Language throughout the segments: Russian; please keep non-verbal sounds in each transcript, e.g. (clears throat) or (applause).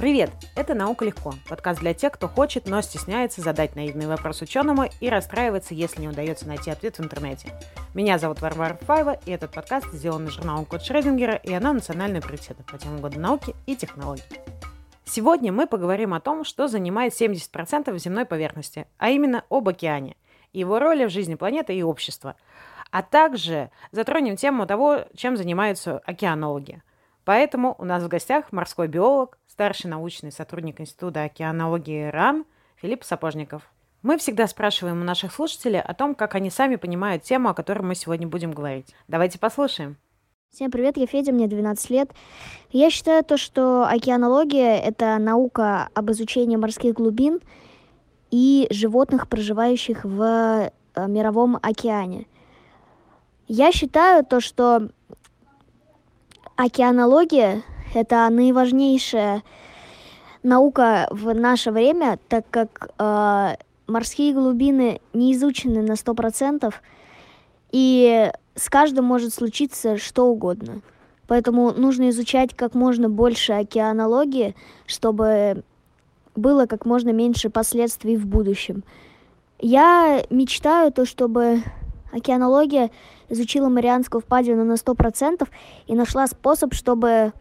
Привет! Это «Наука легко» – подкаст для тех, кто хочет, но стесняется задать наивный вопрос ученому и расстраивается, если не удается найти ответ в интернете. Меня зовут Варвара Фаева, и этот подкаст сделан журналом Код Шрёдингера, и она национальная приоритета по теме года науки и технологий. Сегодня мы поговорим о том, что занимает 70% земной поверхности, а именно об океане, его роли в жизни планеты и общества, а также затронем тему того, чем занимаются океанологи – Поэтому у нас в гостях морской биолог, старший научный сотрудник Института океанологии РАН Филипп Сапожников. Мы всегда спрашиваем у наших слушателей о том, как они сами понимают тему, о которой мы сегодня будем говорить. Давайте послушаем. Всем привет, я Федя, мне 12 лет. Я считаю то, что океанология — это наука об изучении морских глубин и животных, проживающих в э, мировом океане. Я считаю то, что Океанология — это наиважнейшая наука в наше время, так как э, морские глубины не изучены на 100%, и с каждым может случиться что угодно. Поэтому нужно изучать как можно больше океанологии, чтобы было как можно меньше последствий в будущем. Я мечтаю то, чтобы океанология изучила Марианскую впадину на 100% и нашла способ, чтобы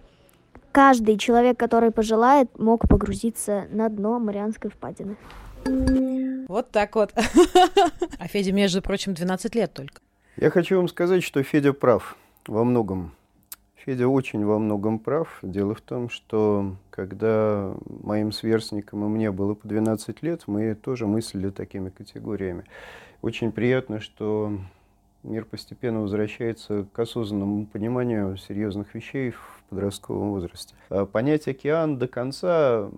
каждый человек, который пожелает, мог погрузиться на дно Марианской впадины. Вот так вот. (laughs) А Федя, между прочим, 12 лет только. Я хочу вам сказать, что Федя прав во многом. Федя очень во многом прав. Дело в том, что когда моим сверстникам и мне было по 12 лет, мы тоже мыслили такими категориями. Очень приятно, что мир постепенно возвращается к осознанному пониманию серьезных вещей в подростковом возрасте. А понять океан до конца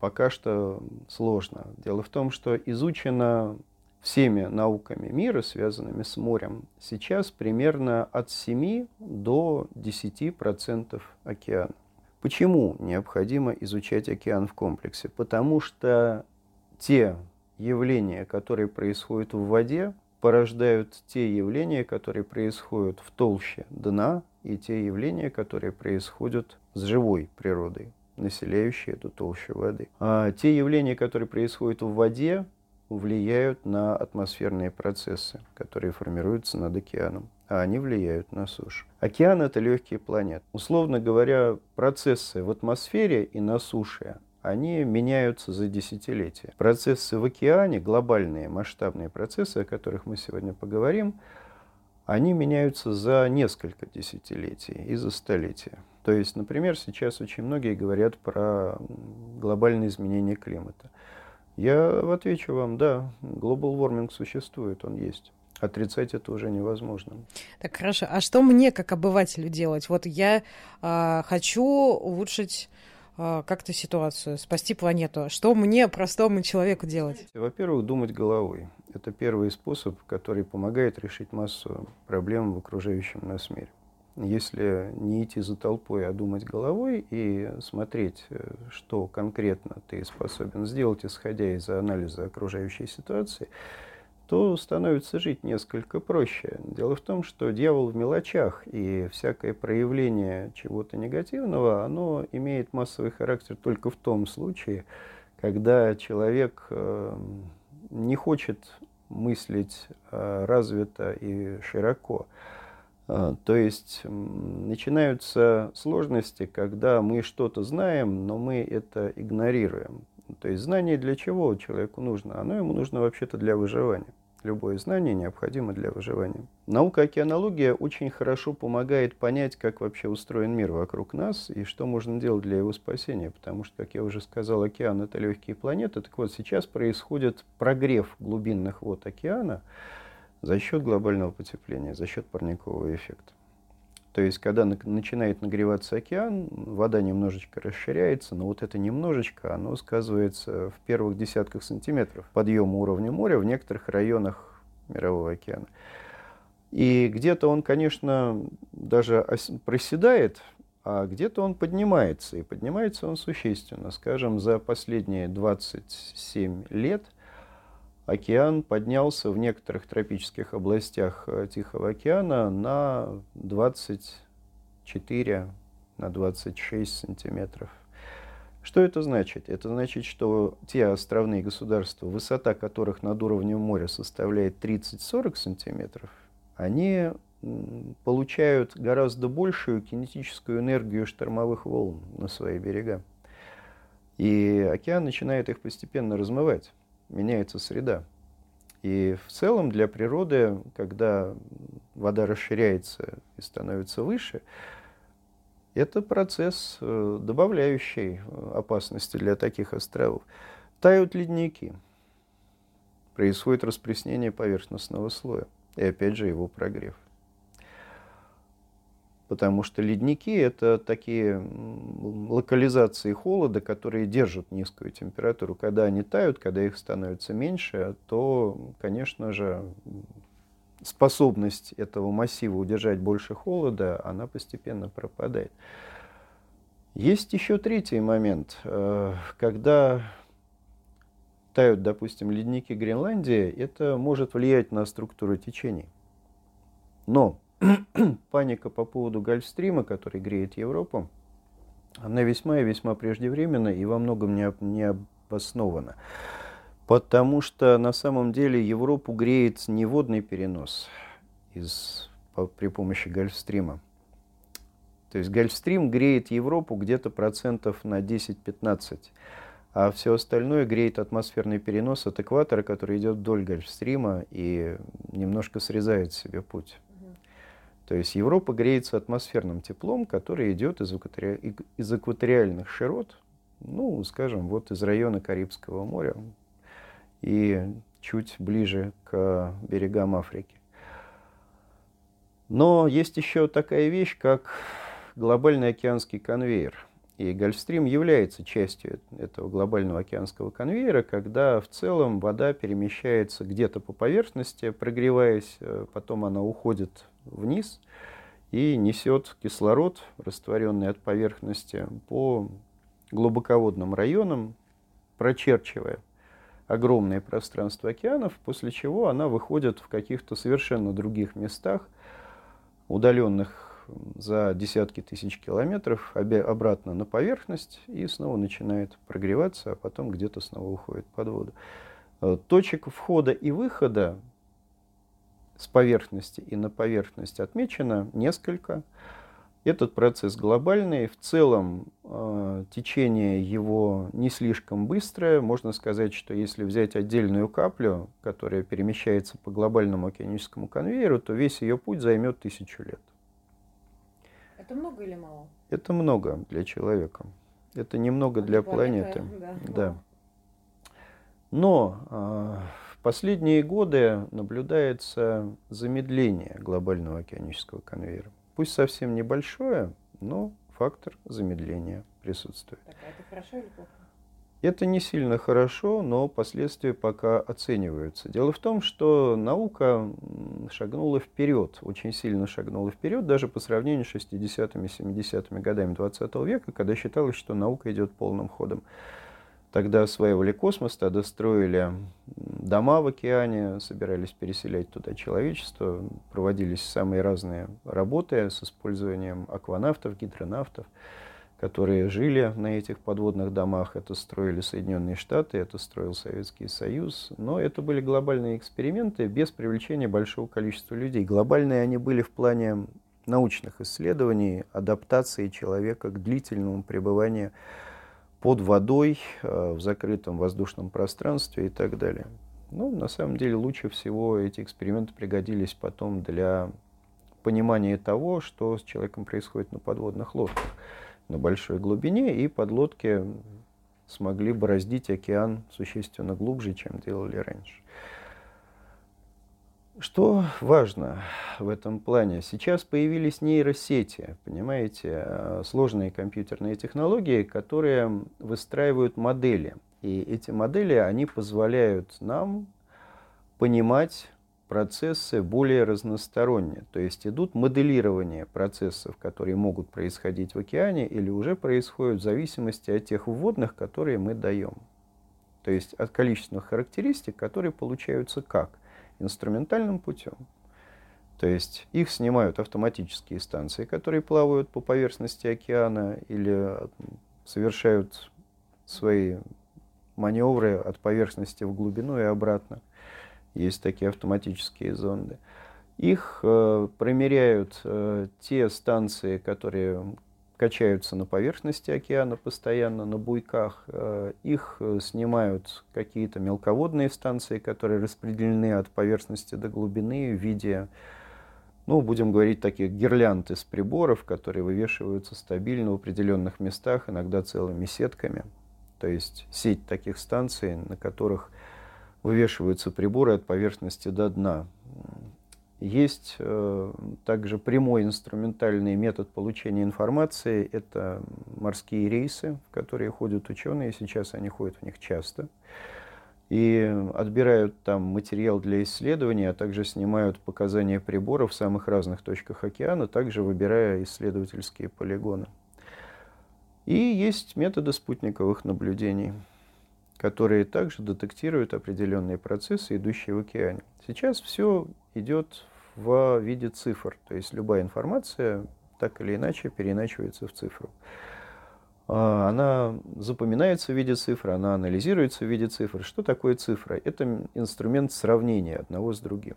пока что сложно. Дело в том, что изучено всеми науками мира, связанными с морем, сейчас примерно от 7 до 10% океана. Почему необходимо изучать океан в комплексе? Потому что те явления, которые происходят в воде, порождают те явления, которые происходят в толще дна, и те явления, которые происходят с живой природой, населяющей эту толщу воды. А те явления, которые происходят в воде, влияют на атмосферные процессы, которые формируются над океаном, а они влияют на сушу. Океан – это легкие планеты. Условно говоря, процессы в атмосфере и на суше они меняются за десятилетия. Процессы в океане, глобальные масштабные процессы, о которых мы сегодня поговорим, они меняются за несколько десятилетий и за столетия. То есть, например, сейчас очень многие говорят про глобальное изменение климата. Я отвечу вам, да, global warming существует, он есть. Отрицать это уже невозможно. Так хорошо. А что мне, как обывателю, делать? Вот я э, хочу улучшить как-то ситуацию, спасти планету. Что мне, простому человеку, делать? Во-первых, думать головой. Это первый способ, который помогает решить массу проблем в окружающем нас мире. Если не идти за толпой, а думать головой и смотреть, э, что конкретно ты способен сделать, исходя из анализа окружающей ситуации, то становится жить несколько проще. Дело в том, что дьявол в мелочах, и всякое проявление чего-то негативного, оно имеет массовый характер только в том случае, когда человек э, не хочет мыслить э, развито и широко. Э, то есть начинаются сложности, когда мы что-то знаем, но мы это игнорируем. То есть знание для чего человеку нужно? Оно ему нужно вообще-то для выживания. Любое знание необходимо для выживания. Наука океанология очень хорошо помогает понять, как вообще устроен мир вокруг нас и что можно делать для его спасения. Потому что, как я уже сказал, океан – это легкие планеты. Так вот, сейчас происходит прогрев глубинных вод океана за счет глобального потепления, за счет парникового эффекта. То есть, когда начинает нагреваться океан, вода немножечко расширяется, но вот это немножечко, оно сказывается в первых десятках сантиметров подъема уровня моря в некоторых районах Мирового океана. И где-то он, конечно, даже проседает, а где-то он поднимается. И поднимается он существенно. Скажем, за последние 27 лет океан поднялся в некоторых тропических областях э, Тихого океана на 24, на 26 сантиметров. Что это значит? Это значит, что те островные государства, высота которых над уровнем моря составляет 30-40 сантиметров, они получают гораздо большую кинетическую энергию штормовых волн на свои берега. И океан начинает их постепенно размывать, меняется среда. И в целом для природы, когда вода расширяется и становится выше, это процесс, э, добавляющий э, опасности для таких островов. Тают ледники, происходит распреснение поверхностного слоя и опять же его прогрев потому что ледники – это такие локализации холода, которые держат низкую температуру. Когда они тают, когда их становится меньше, то, конечно же, способность этого массива удержать больше холода, она постепенно пропадает. Есть еще третий момент. Э, когда тают, допустим, ледники Гренландии, это может влиять на структуру течений. Но (clears throat) паника по поводу Гольфстрима, который греет Европу, она весьма и весьма преждевременна и во многом не, не обоснована. Потому что на самом деле Европу греет не водный перенос из, по, при помощи Гольфстрима. То есть Гольфстрим греет Европу где-то процентов на 10-15, а все остальное греет атмосферный перенос от экватора, который идет вдоль Гольфстрима и немножко срезает себе путь. То есть Европа греется атмосферным теплом, который идет из, экватори... из экваториальных широт, ну, скажем, вот из района Карибского моря и чуть ближе к берегам Африки. Но есть еще такая вещь, как глобальный океанский конвейер. И Гольфстрим является частью этого глобального океанского конвейера, когда в целом вода перемещается где-то по поверхности, прогреваясь, э, потом она уходит вниз и несет кислород, растворенный от поверхности, по глубоководным районам, прочерчивая огромное пространство океанов, после чего она выходит в каких-то совершенно других местах, удаленных за десятки тысяч километров обратно на поверхность и снова начинает прогреваться, а потом где-то снова уходит под воду. Э, точек входа и выхода с поверхности и на поверхность отмечено несколько. Этот процесс глобальный. В целом э, течение его не слишком быстрое. Можно сказать, что если взять отдельную каплю, которая перемещается по глобальному океаническому конвейеру, то весь ее путь займет тысячу лет. Это много или мало? Это много для человека. Это немного для планеты. Да. да. Но э, последние годы наблюдается замедление глобального океанического конвейера. Пусть совсем небольшое, но фактор замедления присутствует. Так, а это хорошо или плохо? Это не сильно хорошо, но последствия пока оцениваются. Дело в том, что наука шагнула вперед, очень сильно шагнула вперед, даже по сравнению с 60-ми, 70-ми годами 20 века, когда считалось, что наука идет полным ходом. Тогда осваивали космос, тогда строили дома в океане, собирались переселять туда человечество, проводились самые разные работы с использованием акванавтов, гидронавтов которые жили на этих подводных домах. Это строили Соединенные Штаты, это строил Советский Союз. Но это были глобальные эксперименты без привлечения большого количества людей. Глобальные они были в плане научных исследований, адаптации человека к длительному пребыванию под водой, э, в закрытом воздушном пространстве и так далее. Ну, на самом деле, лучше всего эти эксперименты пригодились потом для понимания того, что с человеком происходит на подводных лодках на большой глубине, и подлодки смогли бороздить океан существенно глубже, чем делали раньше. Что важно в этом плане? Сейчас появились нейросети, понимаете, сложные компьютерные технологии, которые выстраивают модели. И эти модели, они позволяют нам понимать процессы более разносторонние, то есть идут моделирование процессов, которые могут происходить в океане или уже происходят в зависимости от тех вводных, которые мы даем. То есть от количественных характеристик, которые получаются как? Инструментальным путем. То есть их снимают автоматические станции, которые плавают по поверхности океана или совершают свои маневры от поверхности в глубину и обратно. Есть такие автоматические зонды. Их э, промеряют э, те станции, которые качаются на поверхности океана постоянно, на буйках. Э, их э, снимают какие-то мелководные станции, которые распределены от поверхности до глубины в виде, ну, будем говорить, таких гирлянд из приборов, которые вывешиваются стабильно в определенных местах, иногда целыми сетками. То есть сеть таких станций, на которых вывешиваются приборы от поверхности до дна. Есть э, также прямой инструментальный метод получения информации. Это морские рейсы, в которые ходят ученые. Сейчас они ходят в них часто. И отбирают там материал для исследования, а также снимают показания приборов в самых разных точках океана, также выбирая исследовательские полигоны. И есть методы спутниковых наблюдений, которые также детектируют определенные процессы, идущие в океане. Сейчас все идет в виде цифр, то есть любая информация так или иначе переиначивается в цифру. А, она запоминается в виде цифр, она анализируется в виде цифр. Что такое цифра? Это инструмент сравнения одного с другим.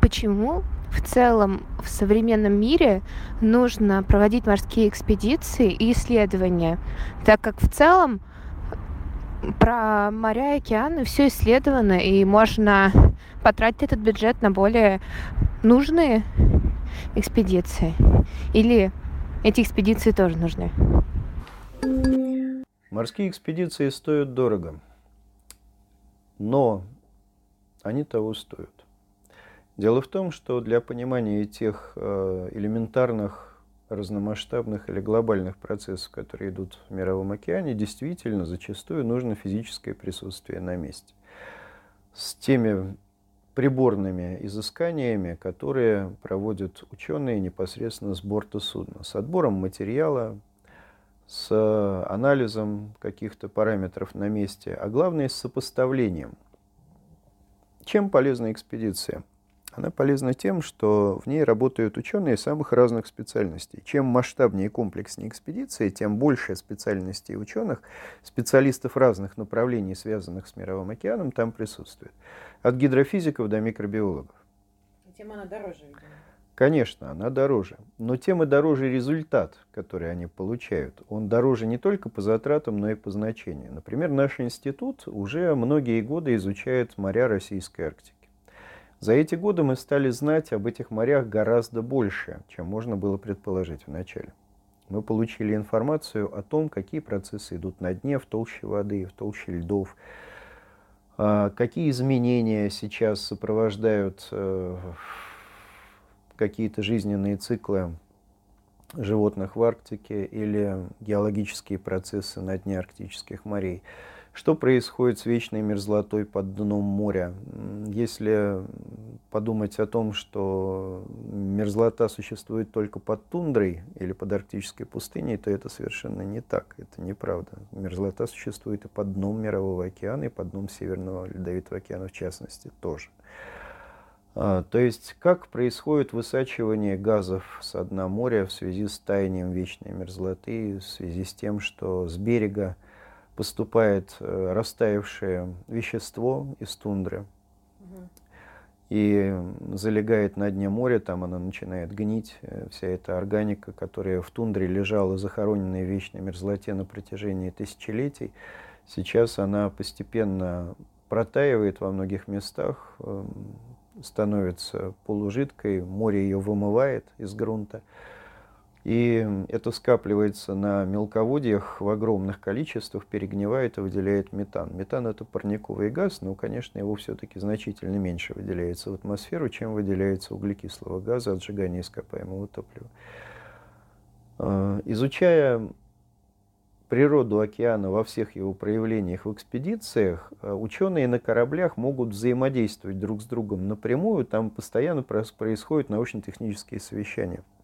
Почему в целом в современном мире нужно проводить морские экспедиции и исследования, так как в целом про моря и океаны все исследовано, и можно потратить этот бюджет на более нужные экспедиции. Или эти экспедиции тоже нужны? Морские экспедиции стоят дорого, но они того стоят. Дело в том, что для понимания тех э, элементарных, разномасштабных или глобальных процессов, которые идут в Мировом океане, действительно зачастую нужно физическое присутствие на месте. С теми приборными изысканиями, которые проводят ученые непосредственно с борта судна, с отбором материала, с анализом каких-то параметров на месте, а главное с сопоставлением. Чем полезна экспедиция? Она полезна тем, что в ней работают ученые самых разных специальностей. Чем масштабнее и комплекснее экспедиции, тем больше специальностей ученых, специалистов разных направлений, связанных с Мировым океаном, там присутствует. От гидрофизиков до микробиологов. Тем она дороже, видимо. Конечно, она дороже. Но тем и дороже результат, который они получают. Он дороже не только по затратам, но и по значению. Например, наш институт уже многие годы изучает моря Российской Арктики. За эти годы мы стали знать об этих морях гораздо больше, чем можно было предположить вначале. Мы получили информацию о том, какие процессы идут на дне, в толще воды, в толще льдов, а, какие изменения сейчас сопровождают э, какие-то жизненные циклы животных в Арктике или геологические процессы на дне арктических морей. Что происходит с вечной мерзлотой под дном моря? Если подумать о том, что мерзлота существует только под тундрой или под арктической пустыней, то это совершенно не так, это неправда. Мерзлота существует и под дном Мирового океана, и под дном Северного Ледовитого океана в частности тоже. А, то есть, как происходит высачивание газов с дна моря в связи с таянием вечной мерзлоты, в связи с тем, что с берега поступает э, растаявшее вещество из тундры и залегает на дне моря, там она начинает гнить, э, вся эта органика, которая в тундре лежала захороненная в вечной мерзлоте на протяжении тысячелетий, сейчас она постепенно протаивает во многих местах, эм, становится полужидкой, море ее вымывает из грунта. И это скапливается на мелководьях в огромных количествах, перегнивает и выделяет метан. Метан – это парниковый газ, но, конечно, его все-таки значительно меньше выделяется в атмосферу, чем выделяется углекислого газа от сжигания ископаемого топлива. А, изучая природу океана во всех его проявлениях в экспедициях, а, ученые на кораблях могут взаимодействовать друг с другом напрямую, там постоянно происходят научно-технические совещания –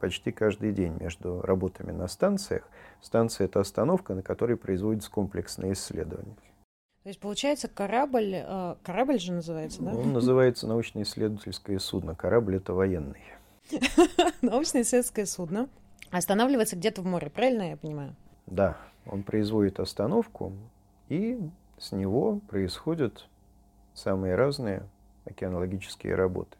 почти каждый день между работами на станциях. Станция – это остановка, на которой производятся комплексные исследования. То есть, получается, корабль, э, корабль же называется, да? Он называется научно-исследовательское судно. Корабль – это военный. (laughs) научно-исследовательское судно останавливается где-то в море, правильно я понимаю? Да, он производит остановку, и с него происходят самые разные океанологические работы.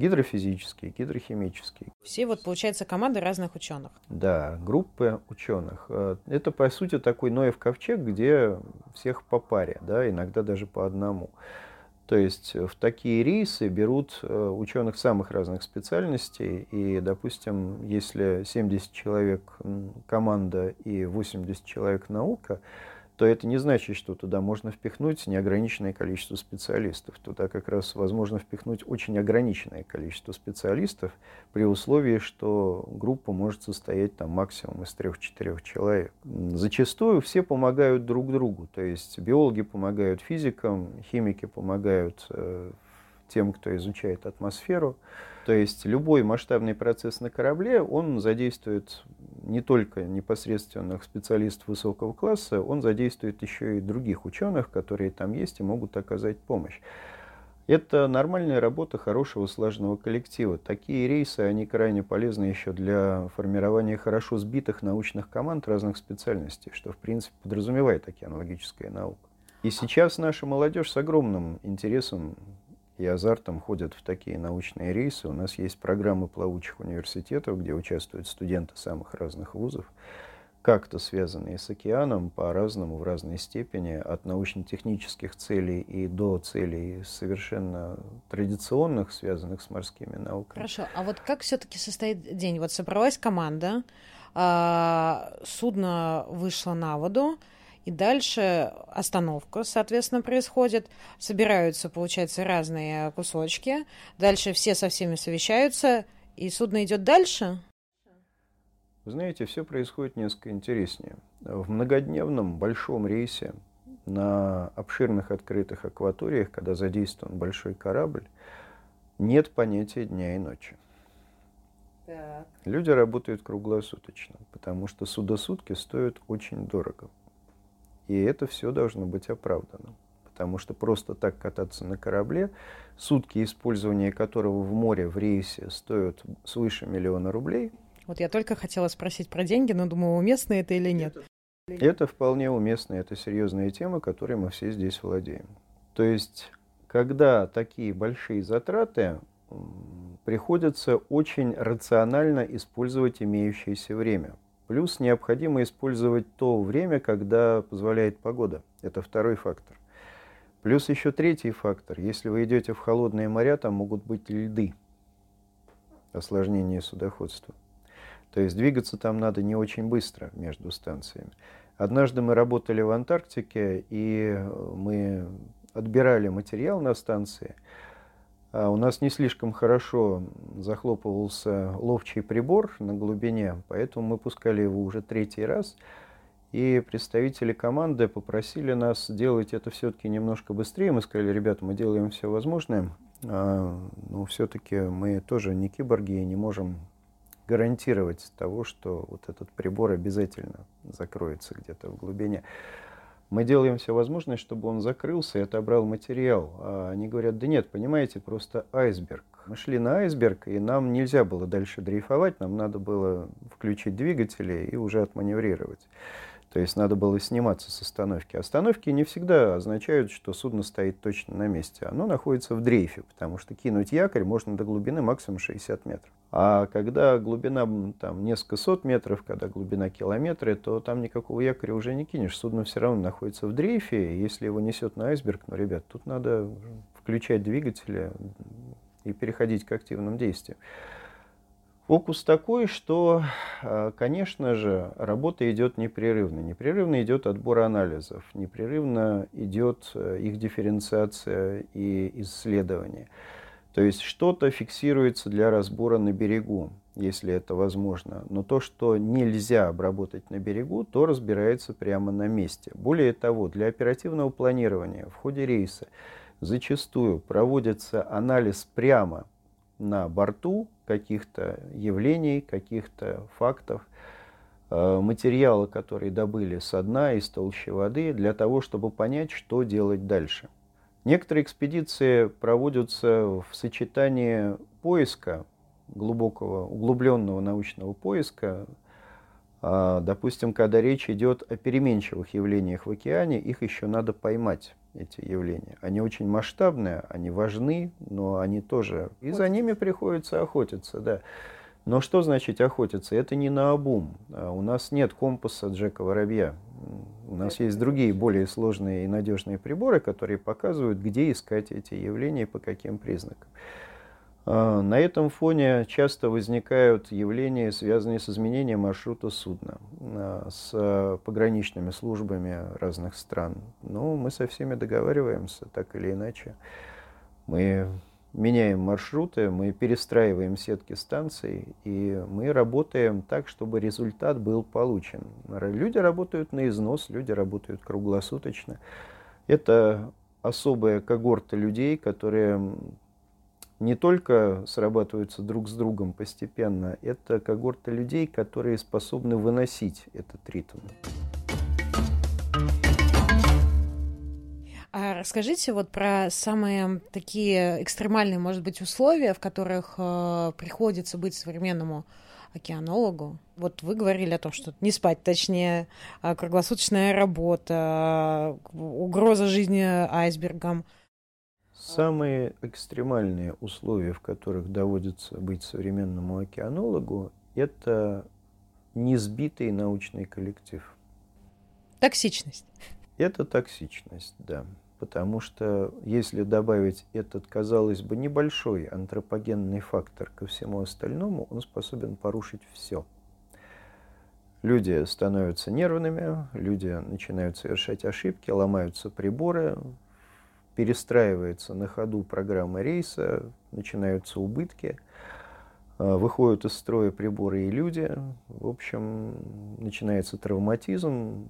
Гидрофизические, гидрохимические. Все вот, получается, команды разных ученых. Да, группы ученых. Э, это, по сути, такой Ноев ковчег, где всех по паре, да, иногда даже по одному. То есть в такие рейсы берут э, ученых самых разных специальностей, и, допустим, если 70 человек команда и 80 человек наука, то это не значит, что туда можно впихнуть неограниченное количество специалистов. Туда как раз возможно впихнуть очень ограниченное количество специалистов при условии, что группа может состоять там максимум из трех-четырех человек. Зачастую все помогают друг другу, то есть биологи помогают физикам, химики помогают э, тем, кто изучает атмосферу. То есть любой масштабный процесс на корабле, он задействует не только непосредственных специалистов высокого класса, он задействует еще и других ученых, которые там есть и могут оказать помощь. Это нормальная работа хорошего слаженного коллектива. Такие рейсы, они крайне полезны еще для формирования хорошо сбитых научных команд разных специальностей, что, в принципе, подразумевает океанологическая наука. И сейчас наша молодежь с огромным интересом и азартом ходят в такие научные рейсы. У нас есть программы плавучих университетов, где участвуют студенты самых разных вузов, как-то связанные с океаном по-разному, в разной степени, от научно-технических целей и до целей совершенно традиционных, связанных с морскими науками. Хорошо, а вот как все-таки состоит день? Вот собралась команда, а, судно вышло на воду, и дальше остановка, соответственно, происходит. Собираются, получается, разные кусочки. Дальше все со всеми совещаются, и судно идет дальше. Вы знаете, все происходит несколько интереснее. В многодневном большом рейсе на обширных открытых акваториях, когда задействован большой корабль, нет понятия дня и ночи. Так. Люди работают круглосуточно, потому что судосутки стоят очень дорого. И это все должно быть оправдано. Потому что просто так кататься на корабле, сутки использования которого в море в рейсе стоят свыше миллиона рублей. Вот я только хотела спросить про деньги, но думаю, уместно это или нет. Это вполне уместно, это серьезная тема, которой мы все здесь владеем. То есть, когда такие большие затраты, приходится очень рационально использовать имеющееся время. Плюс необходимо использовать то время, когда позволяет погода. Это второй фактор. Плюс еще третий фактор. Если вы идете в холодные моря, там могут быть льды, осложнение судоходства. То есть двигаться там надо не очень быстро между станциями. Однажды мы работали в Антарктике, и мы отбирали материал на станции – у нас не слишком хорошо захлопывался ловчий прибор на глубине, поэтому мы пускали его уже третий раз. И представители команды попросили нас делать это все-таки немножко быстрее. Мы сказали, ребята, мы делаем все возможное, а, но все-таки мы тоже не киборги и не можем гарантировать того, что вот этот прибор обязательно закроется где-то в глубине. Мы делаем все возможное, чтобы он закрылся и отобрал материал. А они говорят, да нет, понимаете, просто айсберг. Мы шли на айсберг, и нам нельзя было дальше дрейфовать, нам надо было включить двигатели и уже отманеврировать. То есть надо было сниматься с остановки. Остановки не всегда означают, что судно стоит точно на месте. Оно находится в дрейфе, потому что кинуть якорь можно до глубины максимум 60 метров. А когда глубина там, несколько сот метров, когда глубина километры, то там никакого якоря уже не кинешь. Судно все равно находится в дрейфе. Если его несет на айсберг, ну, ребят, тут надо включать двигатели и переходить к активным действиям. Фокус такой, что, а, конечно же, работа идет непрерывно. Непрерывно идет отбор анализов, непрерывно идет э, их дифференциация и исследование. То есть что-то фиксируется для разбора на берегу, если это возможно. Но то, что нельзя обработать на берегу, то разбирается прямо на месте. Более того, для оперативного планирования в ходе рейса зачастую проводится анализ прямо на борту каких-то явлений, каких-то фактов, э, материала, который добыли со дна, из толщи воды, для того, чтобы понять, что делать дальше. Некоторые экспедиции проводятся в сочетании поиска глубокого, углубленного научного поиска, а, допустим, когда речь идет о переменчивых явлениях в океане, их еще надо поймать, эти явления. Они очень масштабные, они важны, но они тоже... И за ними приходится охотиться, да. Но что значит охотиться? Это не на обум. А у нас нет компаса Джека Воробья. У нас есть другие, более сложные и надежные приборы, которые показывают, где искать эти явления и по каким признакам. А, на этом фоне часто возникают явления, связанные с изменением маршрута судна, а, с пограничными службами разных стран. Но мы со всеми договариваемся, так или иначе. Мы меняем маршруты, мы перестраиваем сетки станций, и мы работаем так, чтобы результат был получен. Люди работают на износ, люди работают круглосуточно. Это особая когорта людей, которые не только срабатываются друг с другом постепенно, это когорта людей, которые способны выносить этот ритм. А расскажите вот про самые такие экстремальные, может быть, условия, в которых э, приходится быть современному океанологу. Вот вы говорили о том, что не спать, точнее, а круглосуточная работа, угроза жизни айсбергам – Самые экстремальные условия, в которых доводится быть современному океанологу, это несбитый научный коллектив. Токсичность. Это токсичность, да. Потому что если добавить этот, казалось бы, небольшой антропогенный фактор ко всему остальному, он способен порушить все. Люди становятся нервными, люди начинают совершать ошибки, ломаются приборы, перестраивается на ходу программа рейса, начинаются убытки, а, выходят из строя приборы и люди. В общем, начинается травматизм,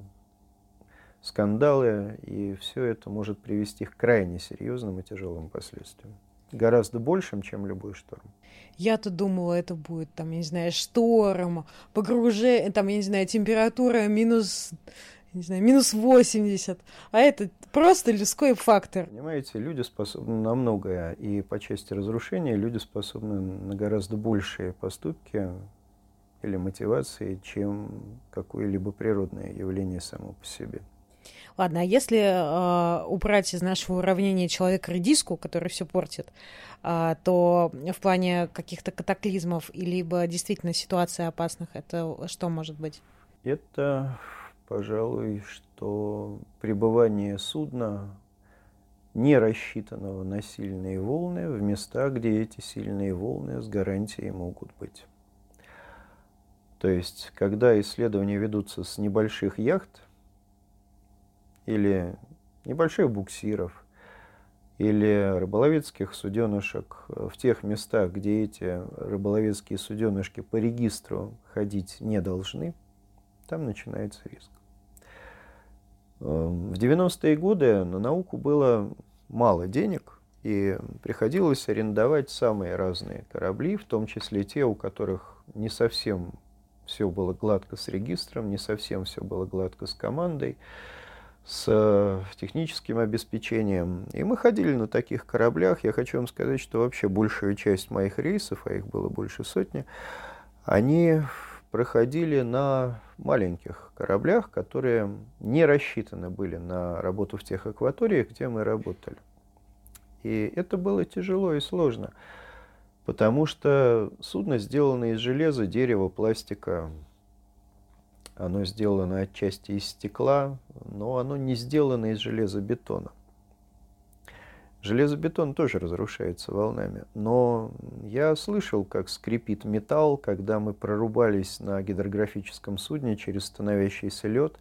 скандалы, и все это может привести к крайне серьезным и тяжелым последствиям. Гораздо большим, чем любой шторм. Я-то думала, это будет, там, я не знаю, шторм, погружение, там, я не знаю, температура минус не знаю, минус 80, а это просто людской фактор. Понимаете, люди способны на многое, и по части разрушения люди способны на гораздо большие поступки или мотивации, чем какое-либо природное явление само по себе. Ладно, а если э, убрать из нашего уравнения человека-редиску, который все портит, э, то в плане каких-то катаклизмов либо действительно ситуаций опасных, это что может быть? Это пожалуй, что пребывание судна, не рассчитанного на сильные волны, в местах, где эти сильные волны с гарантией могут быть. То есть, когда исследования ведутся с небольших яхт или небольших буксиров, или рыболовецких суденышек в тех местах, где эти рыболовецкие суденышки по регистру ходить не должны, там начинается риск. Эм, в 90-е годы на науку было мало денег, и приходилось арендовать самые разные корабли, в том числе те, у которых не совсем все было гладко с регистром, не совсем все было гладко с командой, с э, техническим обеспечением. И мы ходили на таких кораблях. Я хочу вам сказать, что вообще большая часть моих рейсов, а их было больше сотни, они проходили на маленьких кораблях, которые не рассчитаны были на работу в тех акваториях, где мы работали. И это было тяжело и сложно, потому что судно сделано из железа, дерева, пластика. Оно сделано отчасти из стекла, но оно не сделано из железобетона. Железобетон тоже разрушается волнами, но я слышал, как скрипит металл, когда мы прорубались на гидрографическом судне через становящийся лед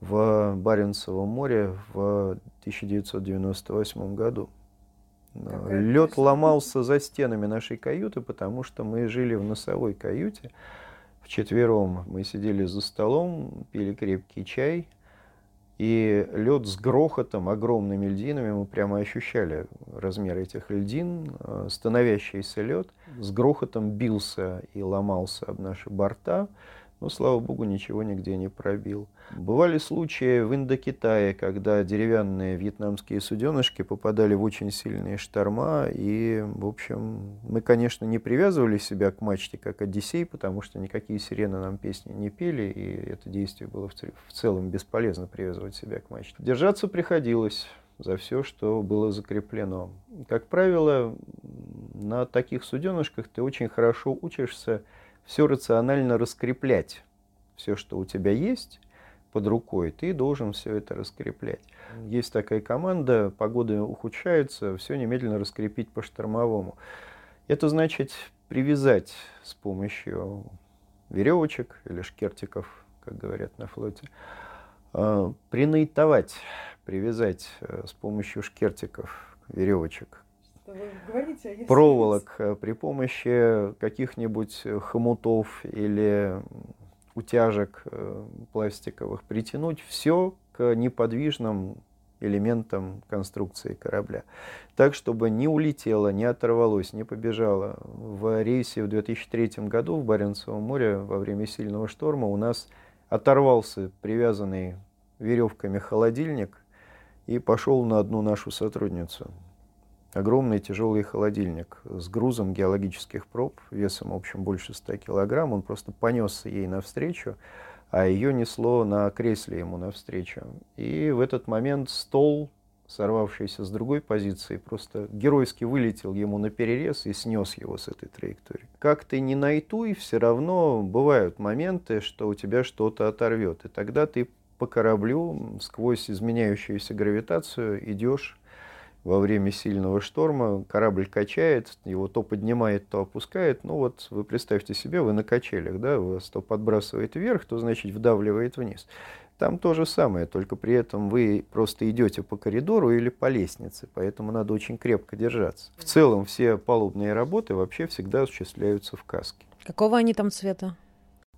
в Баренцевом море в 1998 году. Лед ломался за стенами нашей каюты, потому что мы жили в носовой каюте. Вчетвером мы сидели за столом, пили крепкий чай – и лед с грохотом, огромными льдинами, мы прямо ощущали размер этих льдин, э, становящийся лед с грохотом бился и ломался об наши борта. Но, слава богу, ничего нигде не пробил. Бывали случаи в Индокитае, когда деревянные вьетнамские суденышки попадали в очень сильные шторма, и, в общем, мы, конечно, не привязывали себя к мачте, как Одиссей, потому что никакие сирены нам песни не пели, и это действие было в целом бесполезно привязывать себя к мачте. Держаться приходилось за все, что было закреплено. Как правило, на таких суденышках ты очень хорошо учишься все рационально раскреплять. Все, что у тебя есть под рукой, ты должен все это раскреплять. Есть такая команда, погода ухудшается, все немедленно раскрепить по штормовому. Это значит привязать с помощью веревочек или шкертиков, как говорят на флоте, а, принайтовать, привязать э, с помощью шкертиков, веревочек говорите, а проволок э, при помощи каких-нибудь э, хомутов или утяжек э, пластиковых притянуть все к неподвижным элементам конструкции корабля. Так, чтобы не улетело, не оторвалось, не побежало. В рейсе в 2003 году в Баренцевом море во время сильного шторма у нас оторвался привязанный веревками холодильник и пошел на одну нашу сотрудницу огромный тяжелый холодильник с грузом геологических проб, весом, в общем, больше 100 килограмм. Он просто понесся ей навстречу, а ее несло на кресле ему навстречу. И в этот момент стол, сорвавшийся с другой позиции, просто геройски вылетел ему на перерез и снес его с этой траектории. Как ты не найтуй, все равно бывают моменты, что у тебя что-то оторвет. И тогда ты по кораблю сквозь изменяющуюся гравитацию идешь во время сильного шторма корабль качает, его то поднимает, то опускает. Ну вот вы представьте себе, вы на качелях, да, вас то подбрасывает вверх, то значит вдавливает вниз. Там то же самое, только при этом вы просто идете по коридору или по лестнице, поэтому надо очень крепко держаться. В целом все палубные работы вообще всегда осуществляются в каске. Какого они там цвета?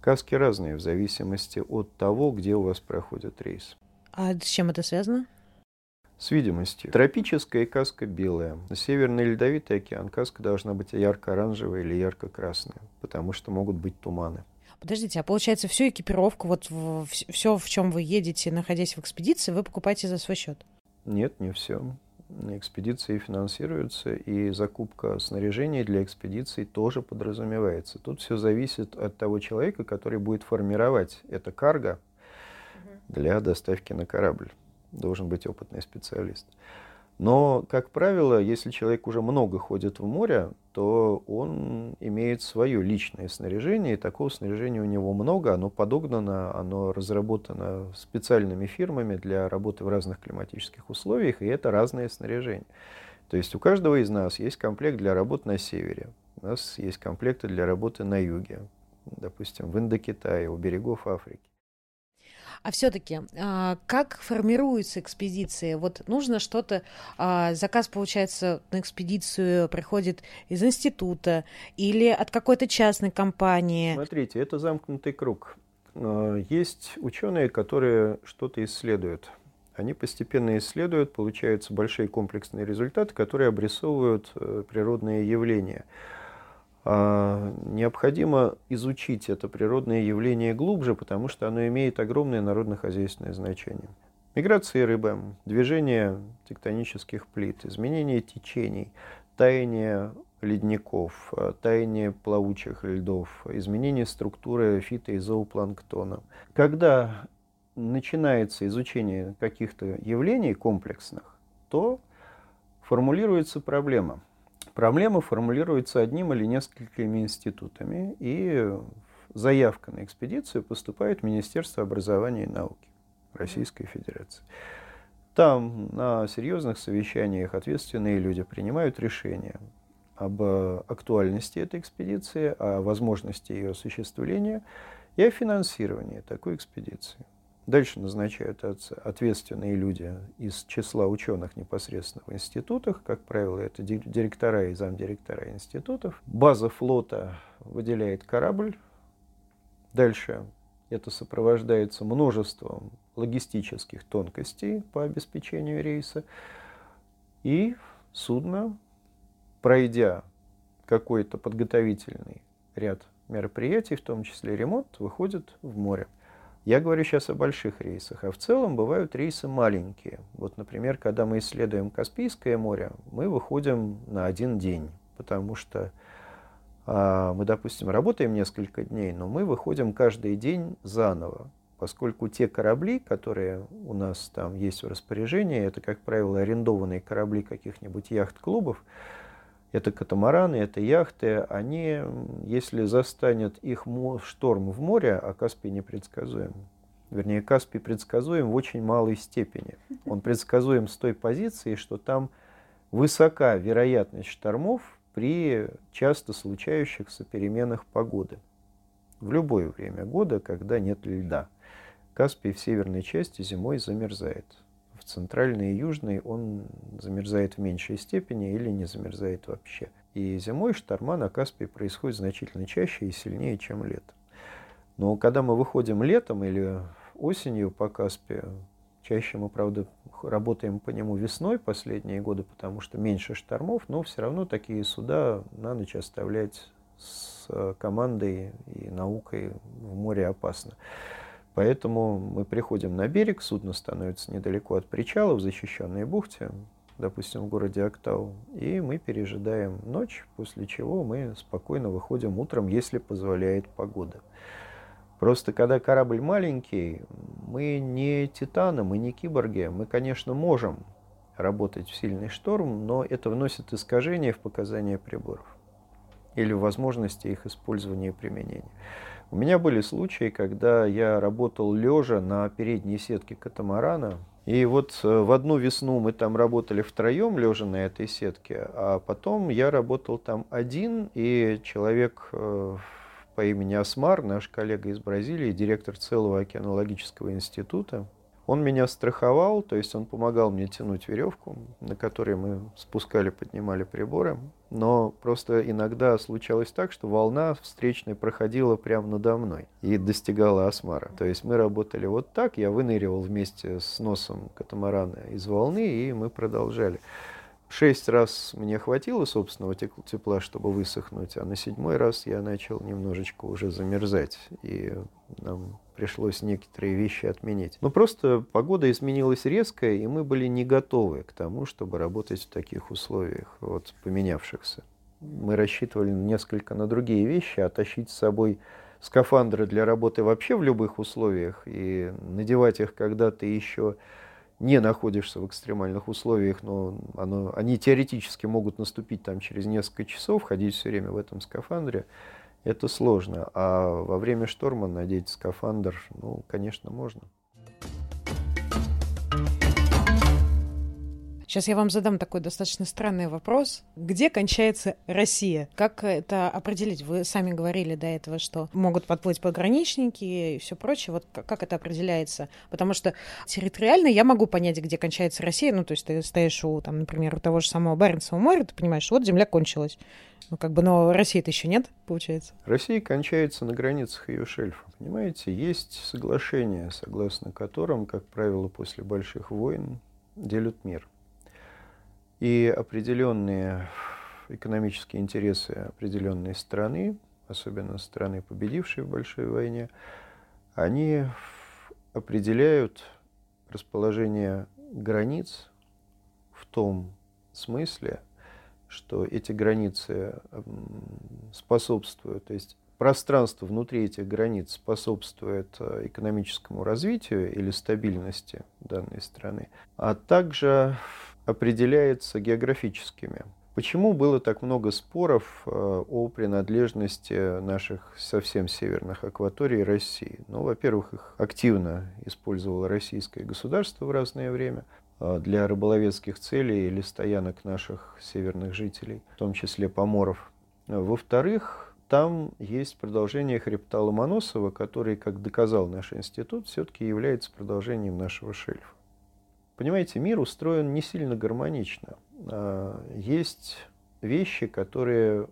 Каски разные в зависимости от того, где у вас проходит рейс. А с чем это связано? С видимостью. Тропическая каска белая. Северный Ледовитый океан каска должна быть ярко-оранжевая или ярко-красная, потому что могут быть туманы. Подождите, а получается всю экипировку, вот все, в чем вы едете, находясь в экспедиции, вы покупаете за свой счет? Нет, не все. Экспедиции финансируются, и закупка снаряжения для экспедиций тоже подразумевается. Тут все зависит от того человека, который будет формировать это карго для доставки на корабль должен быть опытный специалист. Но, как правило, если человек уже много ходит в море, то он имеет свое личное снаряжение, и такого снаряжения у него много, оно подогнано, оно разработано специальными фирмами для работы в разных климатических условиях, и это разное снаряжение. То есть у каждого из нас есть комплект для работы на севере, у нас есть комплекты для работы на юге, допустим, в Индокитае, у берегов Африки. А все-таки, а, как формируются экспедиции? Вот нужно что-то, а, заказ, получается, на экспедицию приходит из института или от какой-то частной компании? Смотрите, это замкнутый круг. А, есть ученые, которые что-то исследуют. Они постепенно исследуют, получаются большие комплексные результаты, которые обрисовывают э, природные явления. А, необходимо изучить это природное явление глубже, потому что оно имеет огромное народно-хозяйственное значение. Миграция рыбы, движение тектонических плит, изменение течений, таяние ледников, а, таяние плавучих льдов, изменение структуры фито- и зоопланктона. Когда начинается изучение каких-то явлений комплексных, то формулируется проблема – Проблема формулируется одним или несколькими институтами, и заявка на экспедицию поступает в Министерство образования и науки Российской Федерации. Там на серьезных совещаниях ответственные люди принимают решения об актуальности этой экспедиции, о возможности ее осуществления и о финансировании такой экспедиции. Дальше назначают ответственные люди из числа ученых непосредственно в институтах. Как правило, это директора и замдиректора институтов. База флота выделяет корабль. Дальше это сопровождается множеством логистических тонкостей по обеспечению рейса. И судно, пройдя какой-то подготовительный ряд мероприятий, в том числе ремонт, выходят в море. Я говорю сейчас о больших рейсах, а в целом бывают рейсы маленькие. Вот, например, когда мы исследуем Каспийское море, мы выходим на один день, потому что а, мы, допустим, работаем несколько дней, но мы выходим каждый день заново, поскольку те корабли, которые у нас там есть в распоряжении, это, как правило, арендованные корабли каких-нибудь яхт-клубов, это катамараны, это яхты, они, если застанет их шторм в море, а Каспий непредсказуем, вернее, Каспий предсказуем в очень малой степени. Он предсказуем с той позиции, что там высока вероятность штормов при часто случающихся переменах погоды. В любое время года, когда нет льда. Каспий в северной части зимой замерзает в центральной и южной он замерзает в меньшей степени или не замерзает вообще. И зимой шторма на Каспии происходит значительно чаще и сильнее, чем летом. Но когда мы выходим летом или осенью по Каспию, чаще мы, правда, работаем по нему весной последние годы, потому что меньше штормов, но все равно такие суда на ночь оставлять с командой и наукой в море опасно. Поэтому мы приходим на берег, судно становится недалеко от причала, в защищенной бухте, допустим, в городе Актау, и мы пережидаем ночь, после чего мы спокойно выходим утром, если позволяет погода. Просто когда корабль маленький, мы не титаны, мы не киборги, мы, конечно, можем работать в сильный шторм, но это вносит искажения в показания приборов или в возможности их использования и применения. У меня были случаи, когда я работал лежа на передней сетке катамарана. И вот э, в одну весну мы там работали втроем, лежа на этой сетке, а потом я работал там один, и человек э, по имени Асмар, наш коллега из Бразилии, директор целого океанологического института, он меня страховал, то есть он помогал мне тянуть веревку, на которой мы спускали, поднимали приборы. Но просто иногда случалось так, что волна встречная проходила прямо надо мной и достигала осмара. То есть мы работали вот так, я выныривал вместе с носом катамарана из волны, и мы продолжали. Шесть раз мне хватило собственного тепла, чтобы высохнуть, а на седьмой раз я начал немножечко уже замерзать. И нам пришлось некоторые вещи отменить. Но просто погода изменилась резко, и мы были не готовы к тому, чтобы работать в таких условиях, вот поменявшихся. Мы рассчитывали несколько на другие вещи, а тащить с собой скафандры для работы вообще в любых условиях и надевать их, когда ты еще не находишься в экстремальных условиях, но оно, они теоретически могут наступить там через несколько часов, ходить все время в этом скафандре, это сложно. А во время шторма надеть скафандр, ну, конечно, можно. Сейчас я вам задам такой достаточно странный вопрос. Где кончается Россия? Как это определить? Вы сами говорили до этого, что могут подплыть пограничники и все прочее. Вот как это определяется? Потому что территориально я могу понять, где кончается Россия. Ну, то есть ты стоишь у, там, например, у того же самого Баренцева моря, ты понимаешь, вот земля кончилась. Ну, как бы, но России-то еще нет, получается. Россия кончается на границах ее шельфа. Понимаете, есть соглашение, согласно которым, как правило, после больших войн делят мир. И определенные экономические интересы определенной страны, особенно страны, победившей в большой войне, они определяют расположение границ в том смысле, что эти границы способствуют, то есть пространство внутри этих границ способствует э, экономическому развитию или стабильности данной страны, а также определяется географическими. Почему было так много споров э, о принадлежности наших совсем северных акваторий России? Ну, во-первых, их активно использовало российское государство в разное время э, для рыболовецких целей или стоянок наших северных жителей, в том числе поморов. Во-вторых, там есть продолжение хребта Ломоносова, который, как доказал наш институт, все-таки является продолжением нашего шельфа. Понимаете, мир устроен не сильно гармонично. А, есть вещи, которые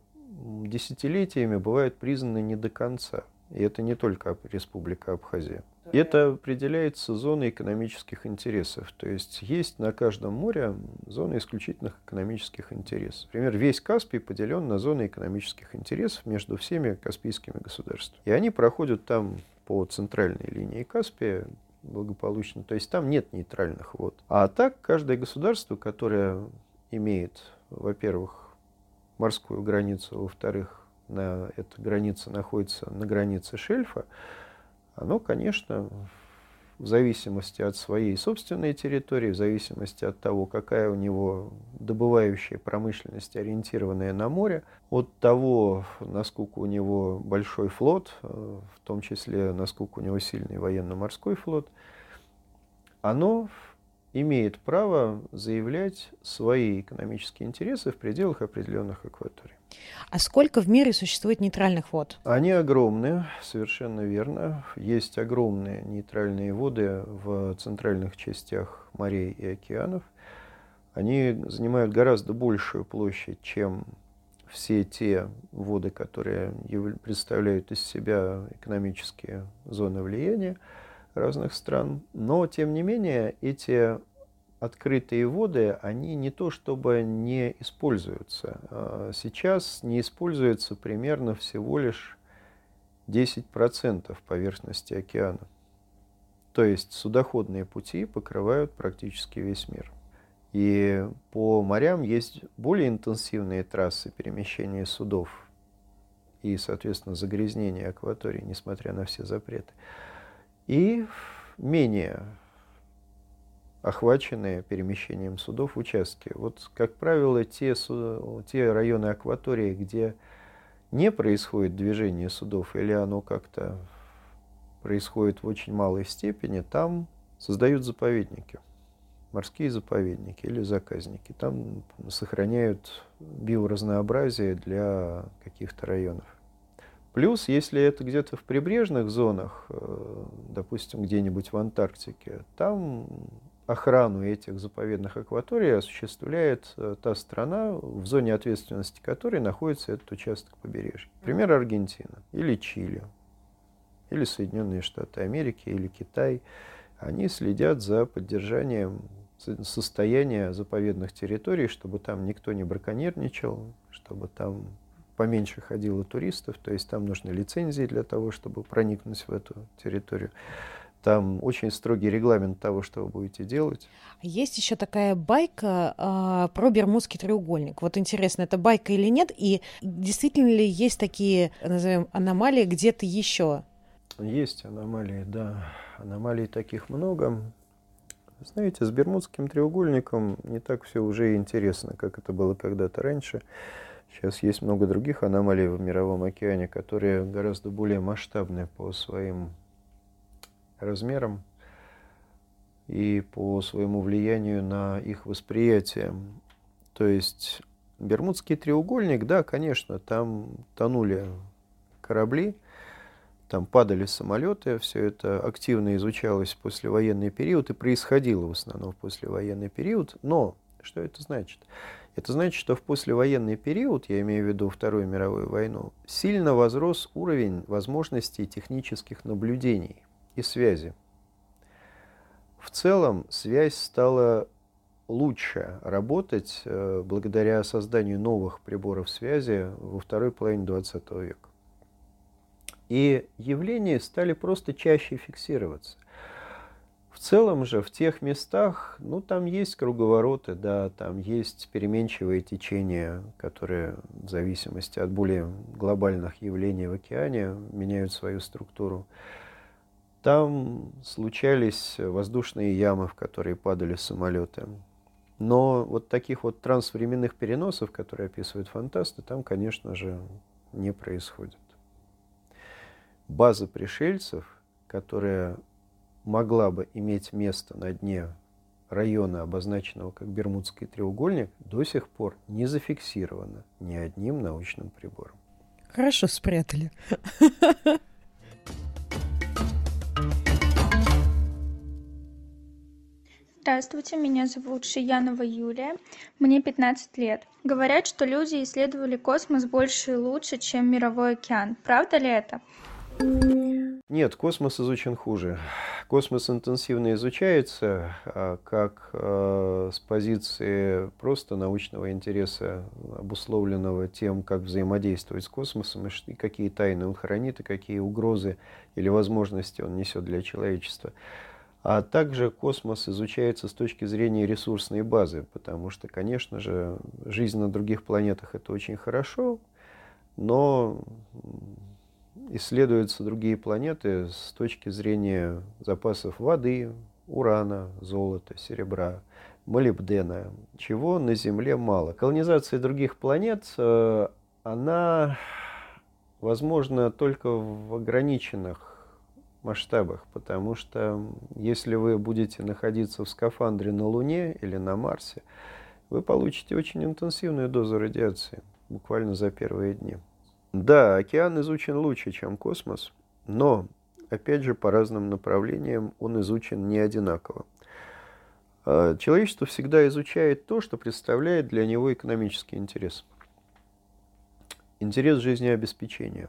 десятилетиями бывают признаны не до конца. И это не только Республика Абхазия. Это определяется зоной экономических интересов. То есть есть на каждом море зона исключительных экономических интересов. Например, весь Каспий поделен на зоны экономических интересов между всеми каспийскими государствами. И они проходят там по центральной линии Каспия благополучно. То есть там нет нейтральных вод. А так каждое государство, которое имеет, во-первых, морскую границу, во-вторых, на, эта граница находится на границе шельфа, оно, конечно, в зависимости от своей собственной территории, в зависимости от того, какая у него добывающая промышленность, ориентированная на море, от того, насколько у него большой флот, э, в том числе, насколько у него сильный военно-морской флот, оно имеет право заявлять свои экономические интересы в пределах определенных акваторий. А сколько в мире существует нейтральных вод? Они огромные, совершенно верно. Есть огромные нейтральные воды в центральных частях морей и океанов. Они занимают гораздо большую площадь, чем все те воды, которые представляют из себя экономические зоны влияния разных стран. Но, тем не менее, эти открытые воды, они не то чтобы не используются. А сейчас не используется примерно всего лишь 10% поверхности океана. То есть судоходные пути покрывают практически весь мир. И по морям есть более интенсивные трассы перемещения судов и, соответственно, загрязнения акватории, несмотря на все запреты. И менее охваченные перемещением судов участки. Вот, как правило, те, те районы акватории, где не происходит движение судов или оно как-то происходит в очень малой степени, там создают заповедники, морские заповедники или заказники. Там сохраняют биоразнообразие для каких-то районов. Плюс, если это где-то в прибрежных зонах, э, допустим, где-нибудь в Антарктике, там охрану этих заповедных акваторий осуществляет э, та страна, в зоне ответственности которой находится этот участок побережья. Например, Аргентина или Чили, или Соединенные Штаты Америки, или Китай. Они следят за поддержанием состояния заповедных территорий, чтобы там никто не браконьерничал, чтобы там поменьше ходило туристов, то есть там нужны лицензии для того, чтобы проникнуть в эту территорию. Там очень строгий регламент того, что вы будете делать. Есть еще такая байка э, про Бермудский треугольник. Вот интересно, это байка или нет? И действительно ли есть такие, назовем, аномалии где-то еще? Есть аномалии, да. Аномалий таких много. Знаете, с Бермудским треугольником не так все уже интересно, как это было когда-то раньше. Сейчас есть много других аномалий в Мировом океане, которые гораздо более масштабны по своим размером и по своему влиянию на их восприятие. То есть Бермудский треугольник, да, конечно, там тонули корабли, там падали самолеты, все это активно изучалось в послевоенный период и происходило в основном в послевоенный период. Но что это значит? Это значит, что в послевоенный период, я имею в виду Вторую мировую войну, сильно возрос уровень возможностей технических наблюдений и связи. В целом связь стала лучше работать э, благодаря созданию новых приборов связи во второй половине 20 века. И явления стали просто чаще фиксироваться. В целом же в тех местах, ну там есть круговороты, да, там есть переменчивые течения, которые в зависимости от более глобальных явлений в океане меняют свою структуру. Там случались воздушные ямы, в которые падали самолеты. Но вот таких вот трансвременных переносов, которые описывают фантасты, там, конечно же, не происходит. База пришельцев, которая могла бы иметь место на дне района, обозначенного как Бермудский треугольник, до сих пор не зафиксирована ни одним научным прибором. Хорошо спрятали. Здравствуйте, меня зовут Шиянова Юлия, мне 15 лет. Говорят, что люди исследовали космос больше и лучше, чем мировой океан. Правда ли это? Нет, космос изучен хуже. Космос интенсивно изучается а, как э, с позиции просто научного интереса, обусловленного тем, как взаимодействовать с космосом, и какие тайны он хранит, и какие угрозы или возможности он несет для человечества. А также космос изучается с точки зрения ресурсной базы, потому что, конечно же, жизнь на других планетах это очень хорошо, но исследуются другие планеты с точки зрения запасов воды, урана, золота, серебра, молибдена, чего на Земле мало. Колонизация других планет, э, она возможна только в ограниченных масштабах, потому что если вы будете находиться в скафандре на Луне или на Марсе, вы получите очень интенсивную дозу радиации буквально за первые дни. Да, океан изучен лучше, чем космос, но, опять же, по разным направлениям он изучен не одинаково. А, человечество всегда изучает то, что представляет для него экономический интерес. Интерес жизнеобеспечения.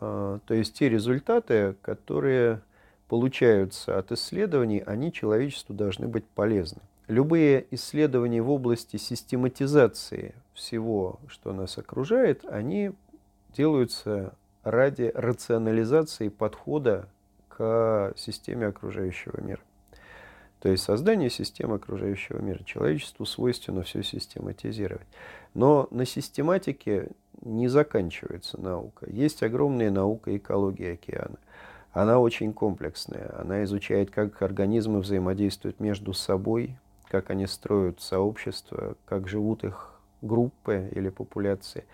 А, то есть те результаты, которые получаются от исследований, они человечеству должны быть полезны. Любые исследования в области систематизации всего, что нас окружает, они делаются ради рационализации подхода к системе окружающего мира. То есть создание системы окружающего мира. Человечеству свойственно все систематизировать. Но на систематике не заканчивается наука. Есть огромная наука экологии океана. Она очень комплексная. Она изучает, как организмы взаимодействуют между собой, как они строят сообщества, как живут их группы или популяции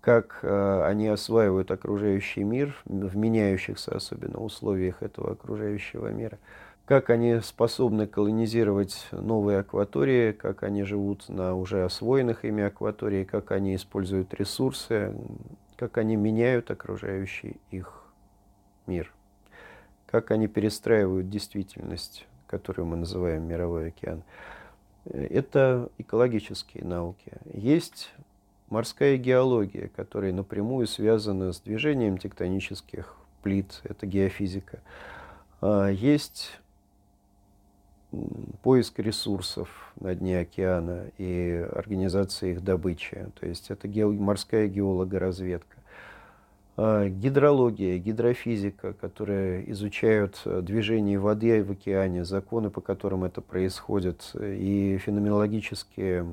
как э, они осваивают окружающий мир в меняющихся особенно условиях этого окружающего мира, как они способны колонизировать новые акватории, как они живут на уже освоенных ими акватории, как они используют ресурсы, как они меняют окружающий их мир, как они перестраивают действительность, которую мы называем мировой океан. Это экологические науки. Есть морская геология, которая напрямую связана с движением тектонических плит, это геофизика. А, есть поиск ресурсов на дне океана и организация их добычи, то есть это морская геологоразведка. А, гидрология, гидрофизика, которые изучают движение воды в океане, законы, по которым это происходит, и феноменологические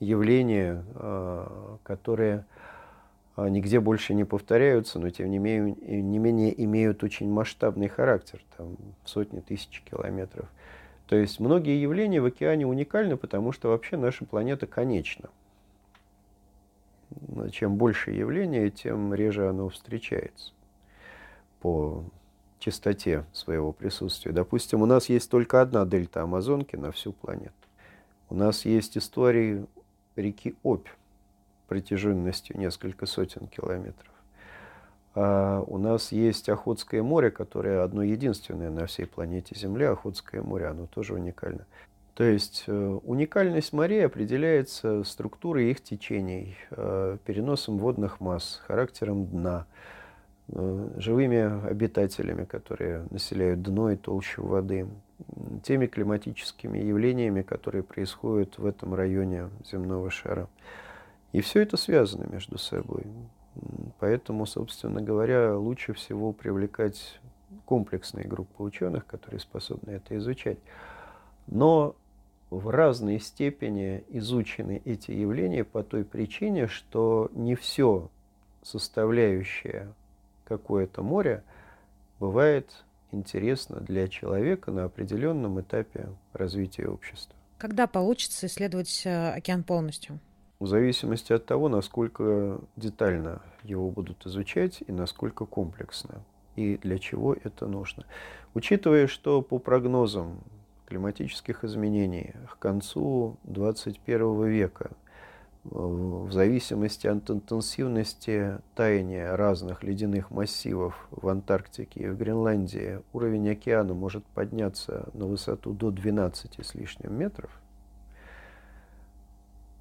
явления, а, которые а, нигде больше не повторяются, но тем не менее, не менее имеют очень масштабный характер, там сотни тысяч километров. То есть многие явления в океане уникальны, потому что вообще наша планета конечна. Чем больше явления, тем реже оно встречается по частоте своего присутствия. Допустим, у нас есть только одна дельта Амазонки на всю планету. У нас есть истории реки Обь протяженностью несколько сотен километров. А у нас есть Охотское море, которое одно единственное на всей планете Земля. Охотское море, оно тоже уникально. То есть э, уникальность морей определяется структурой их течений, э, переносом водных масс, характером дна, живыми обитателями, которые населяют дно и толщу воды, теми климатическими явлениями, которые происходят в этом районе земного шара. И все это связано между собой. Поэтому, собственно говоря, лучше всего привлекать комплексные группы ученых, которые способны это изучать. Но в разной степени изучены эти явления по той причине, что не все составляющее какое-то море бывает интересно для человека на определенном этапе развития общества. Когда получится исследовать э, океан полностью? В зависимости от того, насколько детально его будут изучать и насколько комплексно, и для чего это нужно. Учитывая, что по прогнозам климатических изменений к концу 21 века в зависимости от интенсивности таяния разных ледяных массивов в Антарктике и в Гренландии уровень океана может подняться на высоту до 12 с лишним метров.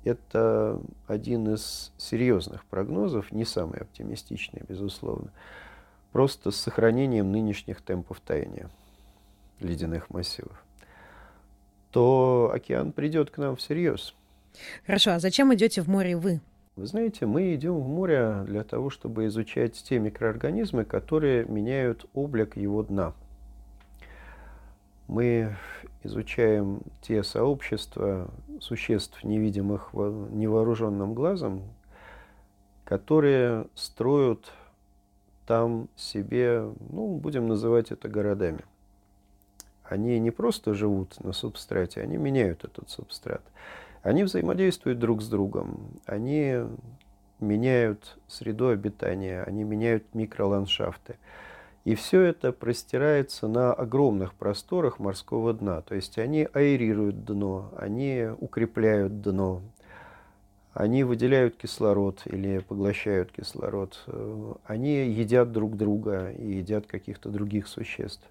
Это один из серьезных прогнозов, не самый оптимистичный, безусловно. просто с сохранением нынешних темпов таяния ледяных массивов, то океан придет к нам всерьез. Хорошо, а зачем идете в море вы? Вы знаете, мы идем в море для того, чтобы изучать те микроорганизмы, которые меняют облик его дна. Мы изучаем те сообщества существ, невидимых невооруженным глазом, которые строят там себе, ну, будем называть это городами. Они не просто живут на субстрате, они меняют этот субстрат. Они взаимодействуют друг с другом, они меняют среду обитания, они меняют микроландшафты. И все это простирается на огромных просторах морского дна. То есть они аэрируют дно, они укрепляют дно, они выделяют кислород или поглощают кислород, они едят друг друга и едят каких-то других существ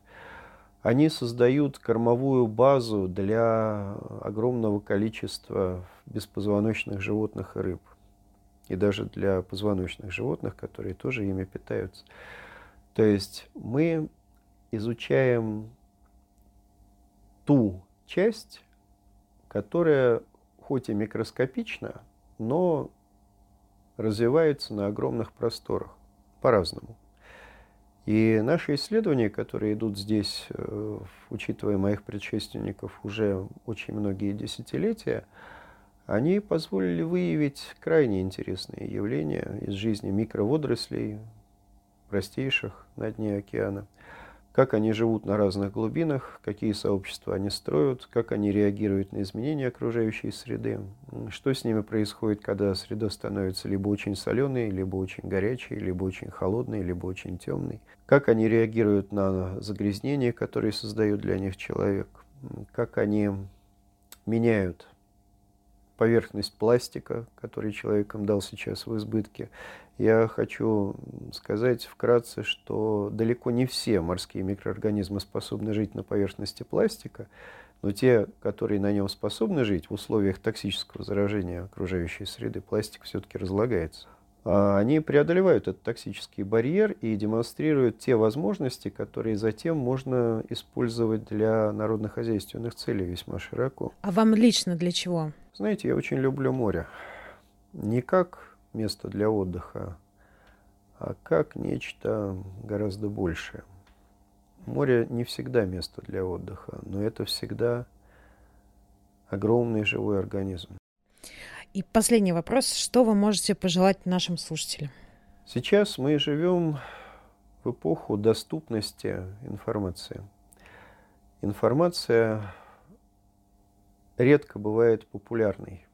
они создают кормовую базу для огромного количества беспозвоночных животных и рыб. И даже для позвоночных животных, которые тоже ими питаются. То есть мы изучаем ту часть, которая хоть и микроскопична, но развивается на огромных просторах по-разному. И наши исследования, которые идут здесь, э, учитывая моих предшественников уже очень многие десятилетия, они позволили выявить крайне интересные явления из жизни микроводорослей, простейших на дне океана – как они живут на разных глубинах, какие сообщества они строят, как они реагируют на изменения окружающей среды, что с ними происходит, когда среда становится либо очень соленой, либо очень горячей, либо очень холодной, либо очень темной, как они реагируют на загрязнения, которые создает для них человек, как они меняют поверхность пластика, который человеком дал сейчас в избытке, я хочу сказать вкратце, что далеко не все морские микроорганизмы способны жить на поверхности пластика, но те, которые на нем способны жить в условиях токсического заражения окружающей среды, пластик все-таки разлагается. А они преодолевают этот токсический барьер и демонстрируют те возможности, которые затем можно использовать для народно-хозяйственных целей весьма широко. А вам лично для чего? Знаете, я очень люблю море. Не как место для отдыха, а как нечто гораздо большее. Море не всегда место для отдыха, но это всегда огромный живой организм. И последний вопрос. Что вы можете пожелать нашим слушателям? Сейчас мы живем в эпоху доступности информации. Информация редко бывает популярной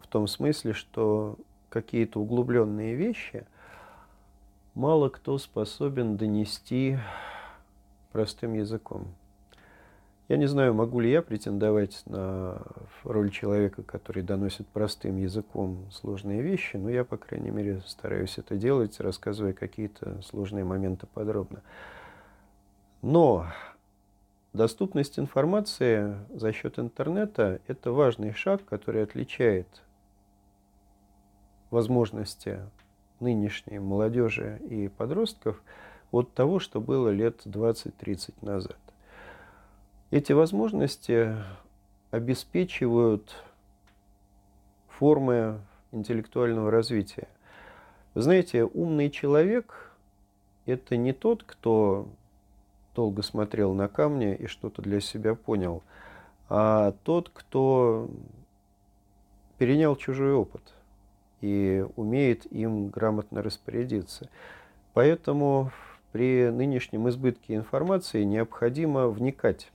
в том смысле, что какие-то углубленные вещи мало кто способен донести простым языком. Я не знаю, могу ли я претендовать на роль человека, который доносит простым языком сложные вещи, но я, по крайней мере, стараюсь это делать, рассказывая какие-то сложные моменты подробно. Но доступность информации за счет интернета – это важный шаг, который отличает возможности нынешней молодежи и подростков от того, что было лет 20-30 назад. Эти возможности обеспечивают формы интеллектуального развития. Вы знаете, умный человек – это не тот, кто долго смотрел на камни и что-то для себя понял, а тот, кто перенял чужой опыт и умеет им грамотно распорядиться. Поэтому при нынешнем избытке информации необходимо вникать,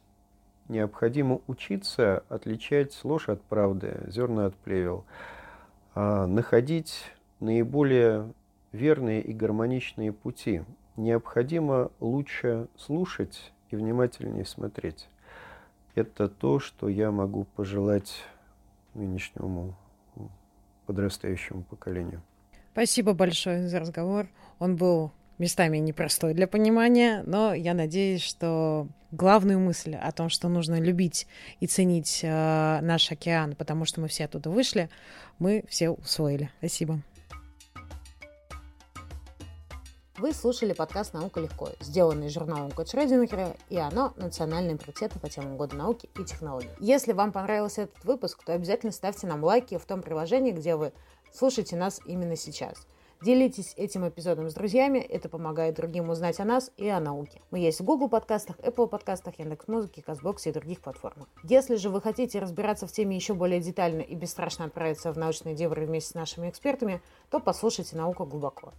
необходимо учиться отличать ложь от правды, зерна от плевел, а находить наиболее верные и гармоничные пути. Необходимо лучше слушать и внимательнее смотреть. Это то, что я могу пожелать нынешнему подрастающему поколению. Спасибо большое за разговор. Он был местами непростой для понимания, но я надеюсь, что главную мысль о том, что нужно любить и ценить э, наш океан, потому что мы все оттуда вышли, мы все усвоили. Спасибо. Вы слушали подкаст «Наука легко», сделанный журналом Код Шрёдингера, и оно – национальный приоритет по темам года науки и технологий. Если вам понравился этот выпуск, то обязательно ставьте нам лайки в том приложении, где вы слушаете нас именно сейчас. Делитесь этим эпизодом с друзьями, это помогает другим узнать о нас и о науке. Мы есть в Google подкастах, Apple подкастах, Яндекс.Музыке, Казбоксе и других платформах. Если же вы хотите разбираться в теме еще более детально и бесстрашно отправиться в научные дебри вместе с нашими экспертами, то послушайте «Наука глубоко».